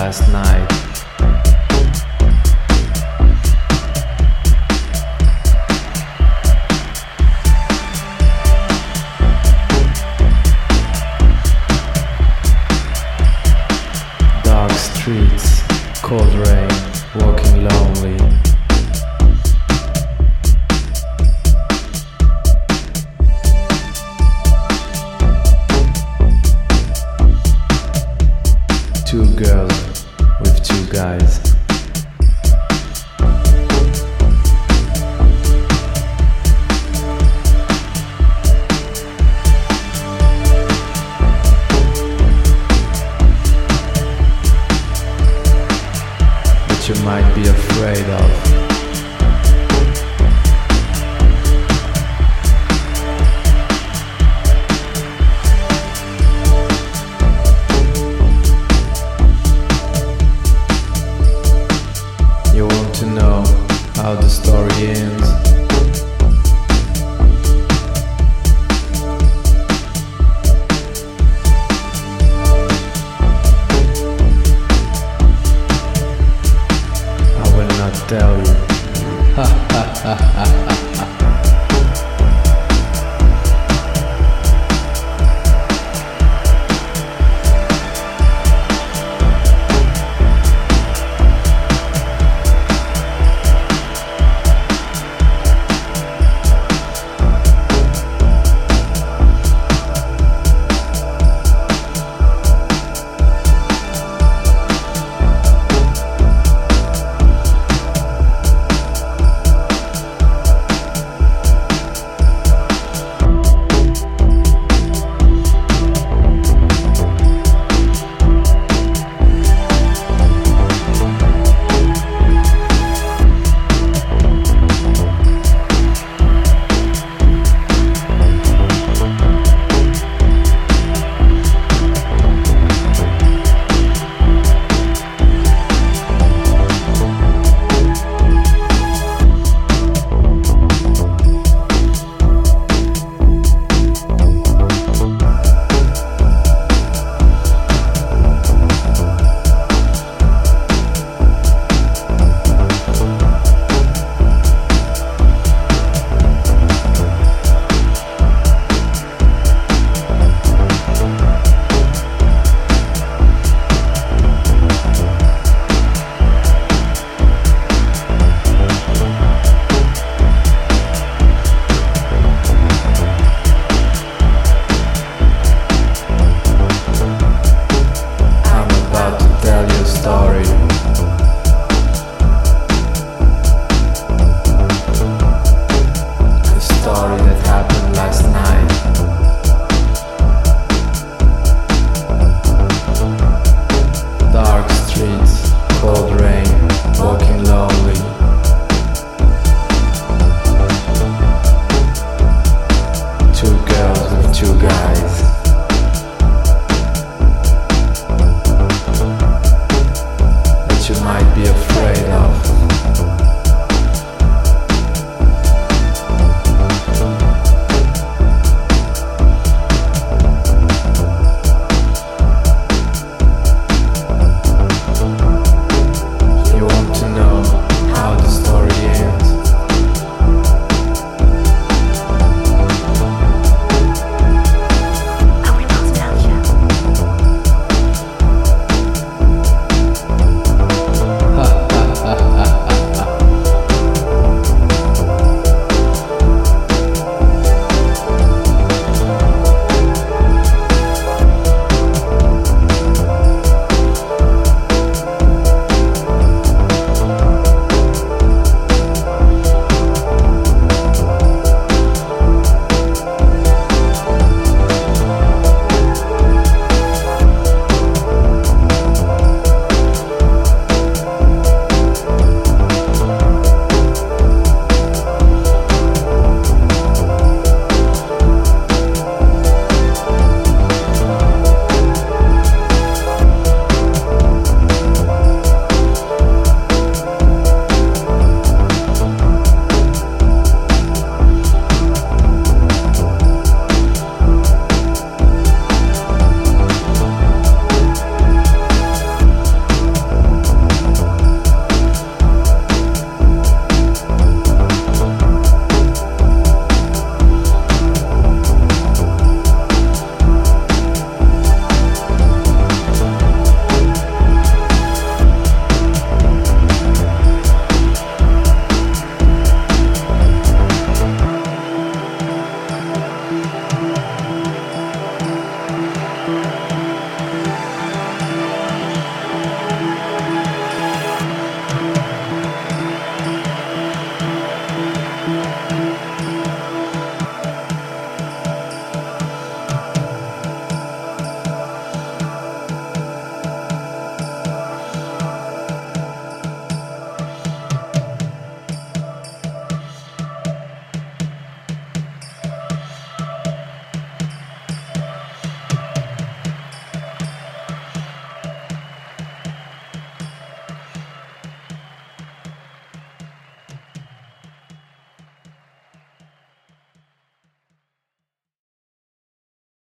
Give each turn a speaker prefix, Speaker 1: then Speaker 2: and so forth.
Speaker 1: last night. Dark streets, cold rain, with two guys. That you might be afraid of. How the story ends?